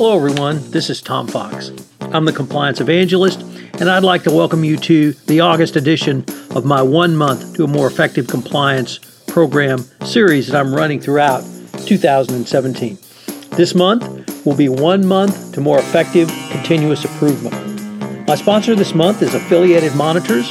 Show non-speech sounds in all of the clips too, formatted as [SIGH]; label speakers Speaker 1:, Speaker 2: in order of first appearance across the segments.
Speaker 1: Hello, everyone. This is Tom Fox. I'm the compliance evangelist, and I'd like to welcome you to the August edition of my one month to a more effective compliance program series that I'm running throughout 2017. This month will be one month to more effective continuous improvement. My sponsor this month is Affiliated Monitors.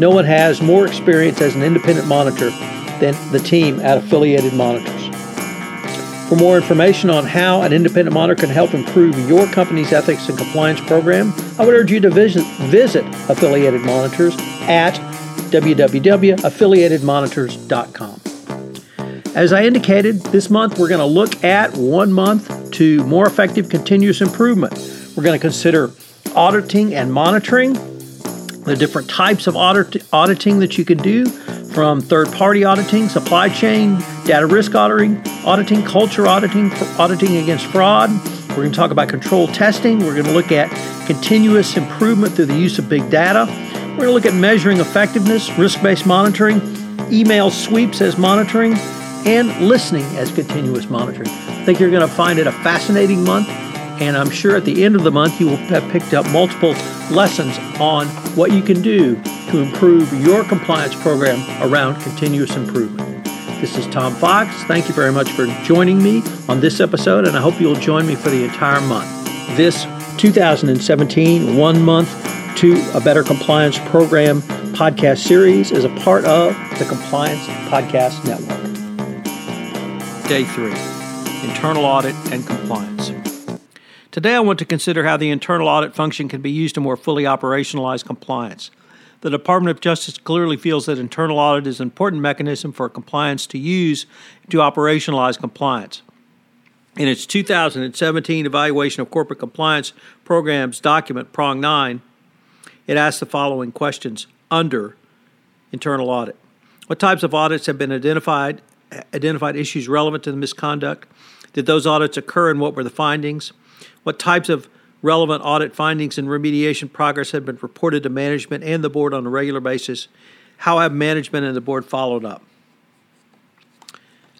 Speaker 1: no one has more experience as an independent monitor than the team at Affiliated Monitors. For more information on how an independent monitor can help improve your company's ethics and compliance program, I would urge you to visit, visit Affiliated Monitors at www.affiliatedmonitors.com. As I indicated, this month we're going to look at one month to more effective continuous improvement. We're going to consider auditing and monitoring, the different types of audit, auditing that you can do from third party auditing, supply chain, data risk auditing, auditing, culture auditing, auditing against fraud. We're going to talk about control testing. We're going to look at continuous improvement through the use of big data. We're going to look at measuring effectiveness, risk based monitoring, email sweeps as monitoring, and listening as continuous monitoring. I think you're going to find it a fascinating month, and I'm sure at the end of the month you will have picked up multiple lessons on what you can do to improve your compliance program around continuous improvement. This is Tom Fox. Thank you very much for joining me on this episode, and I hope you'll join me for the entire month. This 2017 One Month to a Better Compliance Program podcast series is a part of the Compliance Podcast Network. Day 3 Internal Audit and Compliance. Today, I want to consider how the internal audit function can be used to more fully operationalize compliance. The Department of Justice clearly feels that internal audit is an important mechanism for compliance to use to operationalize compliance. In its 2017 Evaluation of Corporate Compliance Programs document, Prong 9, it asks the following questions under internal audit. What types of audits have been identified identified issues relevant to the misconduct? Did those audits occur and what were the findings? What types of relevant audit findings and remediation progress have been reported to management and the board on a regular basis? How have management and the board followed up?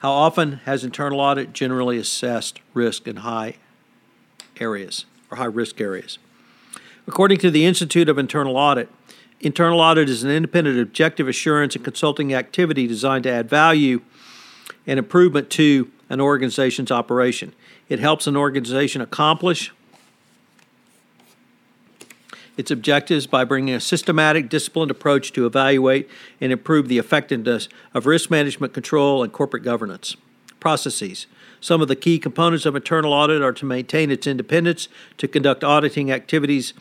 Speaker 1: How often has internal audit generally assessed risk in high areas or high risk areas? According to the Institute of Internal Audit, internal audit is an independent objective assurance and consulting activity designed to add value and improvement to an organization's operation. It helps an organization accomplish its objectives by bringing a systematic, disciplined approach to evaluate and improve the effectiveness of risk management control and corporate governance processes. Some of the key components of internal audit are to maintain its independence, to conduct auditing activities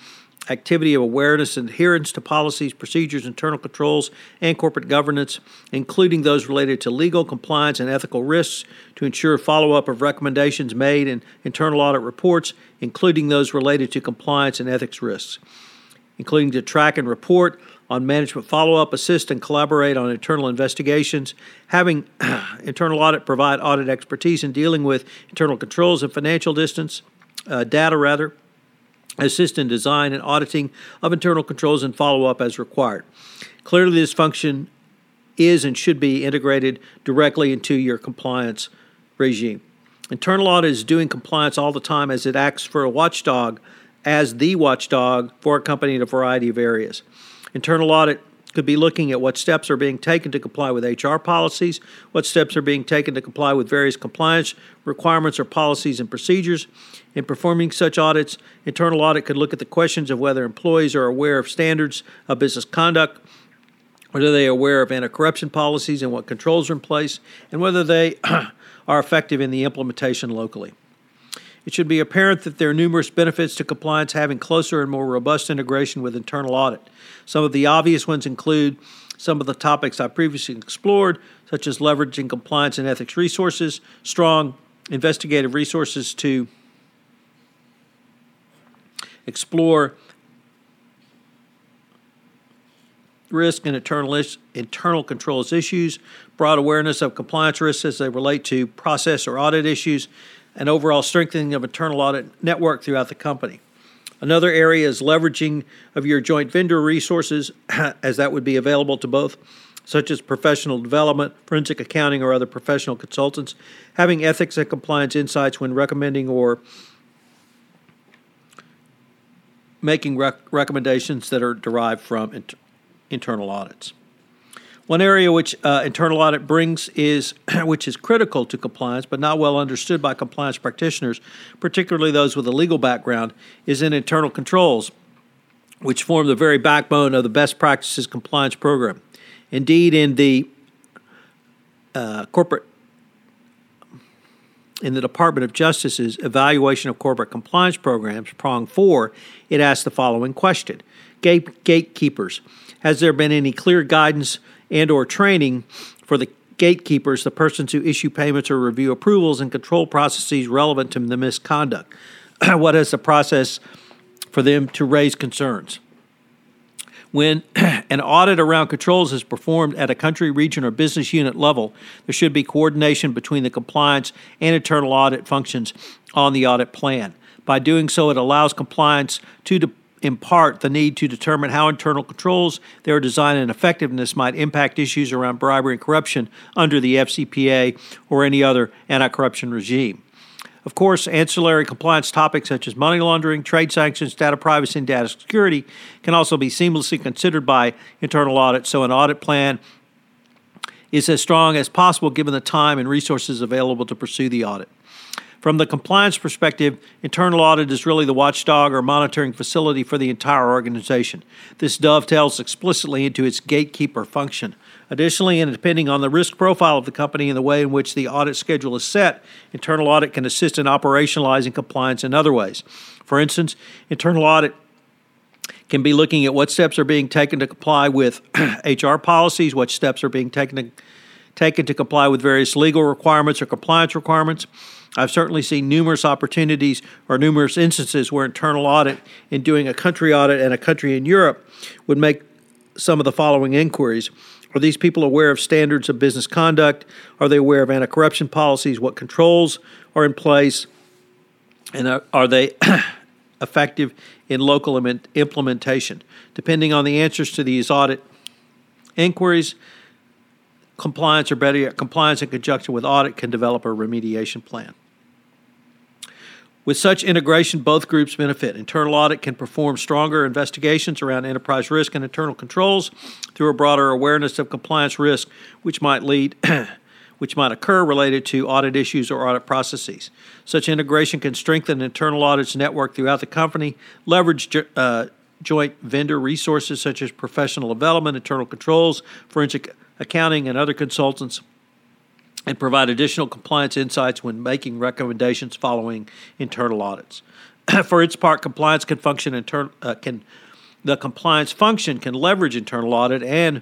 Speaker 1: activity of awareness and adherence to policies, procedures, internal controls, and corporate governance, including those related to legal, compliance, and ethical risks, to ensure follow up of recommendations made in internal audit reports, including those related to compliance and ethics risks, including to track and report on management follow up, assist, and collaborate on internal investigations, having [CLEARS THROAT] internal audit provide audit expertise in dealing with internal controls and financial distance, uh, data rather assist in design and auditing of internal controls and follow up as required. Clearly, this function is and should be integrated directly into your compliance regime. Internal audit is doing compliance all the time as it acts for a watchdog as the watchdog for a company in a variety of areas. Internal audit could be looking at what steps are being taken to comply with HR policies, what steps are being taken to comply with various compliance requirements or policies and procedures. In performing such audits, internal audit could look at the questions of whether employees are aware of standards of business conduct, whether they are aware of anti-corruption policies and what controls are in place, and whether they [CLEARS THROAT] are effective in the implementation locally. It should be apparent that there are numerous benefits to compliance having closer and more robust integration with internal audit. Some of the obvious ones include some of the topics I previously explored, such as leveraging compliance and ethics resources, strong investigative resources to explore risk and internal, is, internal controls issues, broad awareness of compliance risks as they relate to process or audit issues, and overall strengthening of internal audit network throughout the company. Another area is leveraging of your joint vendor resources, [CLEARS THROAT] as that would be available to both, such as professional development, forensic accounting, or other professional consultants, having ethics and compliance insights when recommending or making rec- recommendations that are derived from inter- internal audits. One area which uh, internal audit brings is, [CLEARS THROAT] which is critical to compliance but not well understood by compliance practitioners, particularly those with a legal background, is in internal controls, which form the very backbone of the best practices compliance program. Indeed, in the uh, corporate in the Department of Justice's evaluation of corporate compliance programs, prong four, it asks the following question: Gate, Gatekeepers, has there been any clear guidance and or training for the gatekeepers, the persons who issue payments or review approvals and control processes relevant to the misconduct. [CLEARS THROAT] what is the process for them to raise concerns? When [CLEARS THROAT] an audit around controls is performed at a country, region, or business unit level, there should be coordination between the compliance and internal audit functions on the audit plan. By doing so, it allows compliance to de- in part the need to determine how internal controls, their design, and effectiveness might impact issues around bribery and corruption under the FCPA or any other anti corruption regime. Of course, ancillary compliance topics such as money laundering, trade sanctions, data privacy, and data security can also be seamlessly considered by internal audit, so an audit plan is as strong as possible given the time and resources available to pursue the audit. From the compliance perspective, internal audit is really the watchdog or monitoring facility for the entire organization. This dovetails explicitly into its gatekeeper function. Additionally, and depending on the risk profile of the company and the way in which the audit schedule is set, internal audit can assist in operationalizing compliance in other ways. For instance, internal audit can be looking at what steps are being taken to comply with [CLEARS THROAT] HR policies, what steps are being taken to, taken to comply with various legal requirements or compliance requirements. I've certainly seen numerous opportunities or numerous instances where internal audit in doing a country audit and a country in Europe would make some of the following inquiries. Are these people aware of standards of business conduct? Are they aware of anti corruption policies? What controls are in place? And are, are they [CLEARS THROAT] effective in local implementation? Depending on the answers to these audit inquiries, compliance or better yet, compliance in conjunction with audit can develop a remediation plan. With such integration, both groups benefit. Internal audit can perform stronger investigations around enterprise risk and internal controls through a broader awareness of compliance risk, which might lead [CLEARS THROAT] which might occur related to audit issues or audit processes. Such integration can strengthen internal audits network throughout the company, leverage uh, joint vendor resources such as professional development, internal controls, forensic accounting, and other consultants, and provide additional compliance insights when making recommendations following internal audits. [CLEARS THROAT] For its part, compliance can function intern- uh, can the compliance function can leverage internal audit and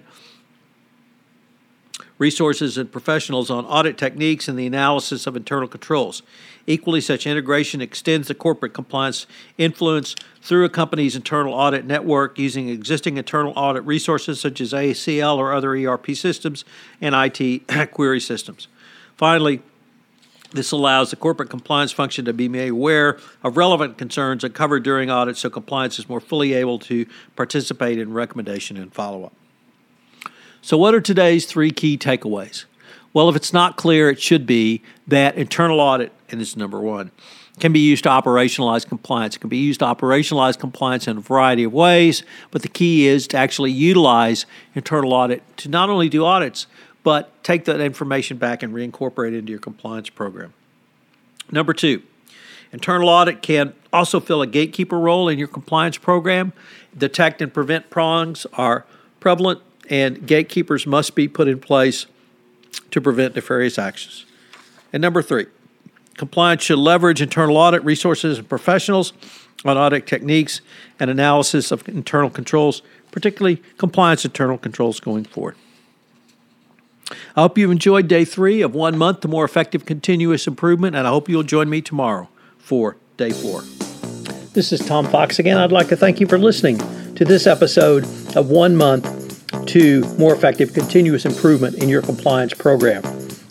Speaker 1: resources and professionals on audit techniques and the analysis of internal controls. Equally, such integration extends the corporate compliance influence through a company's internal audit network using existing internal audit resources such as ACL or other ERP systems and IT [CLEARS THROAT] query systems. Finally, this allows the corporate compliance function to be made aware of relevant concerns uncovered during audits so compliance is more fully able to participate in recommendation and follow up. So, what are today's three key takeaways? Well, if it's not clear, it should be that internal audit, and this is number one, can be used to operationalize compliance. It can be used to operationalize compliance in a variety of ways, but the key is to actually utilize internal audit to not only do audits, but take that information back and reincorporate it into your compliance program. Number two, internal audit can also fill a gatekeeper role in your compliance program. Detect and prevent prongs are prevalent, and gatekeepers must be put in place to prevent nefarious actions. And number three, Compliance should leverage internal audit resources and professionals on audit techniques and analysis of internal controls, particularly compliance internal controls going forward. I hope you've enjoyed day three of one month to more effective continuous improvement, and I hope you'll join me tomorrow for day four. This is Tom Fox again. I'd like to thank you for listening to this episode of One Month to More Effective Continuous Improvement in Your Compliance Program.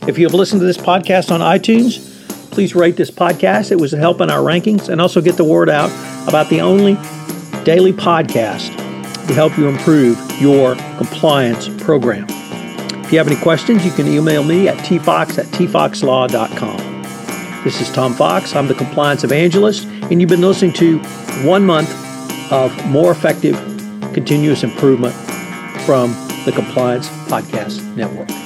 Speaker 1: If you have listened to this podcast on iTunes, Please rate this podcast. It was a help in our rankings and also get the word out about the only daily podcast to help you improve your compliance program. If you have any questions, you can email me at tfox at tfoxlaw.com. This is Tom Fox. I'm the compliance evangelist, and you've been listening to one month of more effective continuous improvement from the Compliance Podcast Network.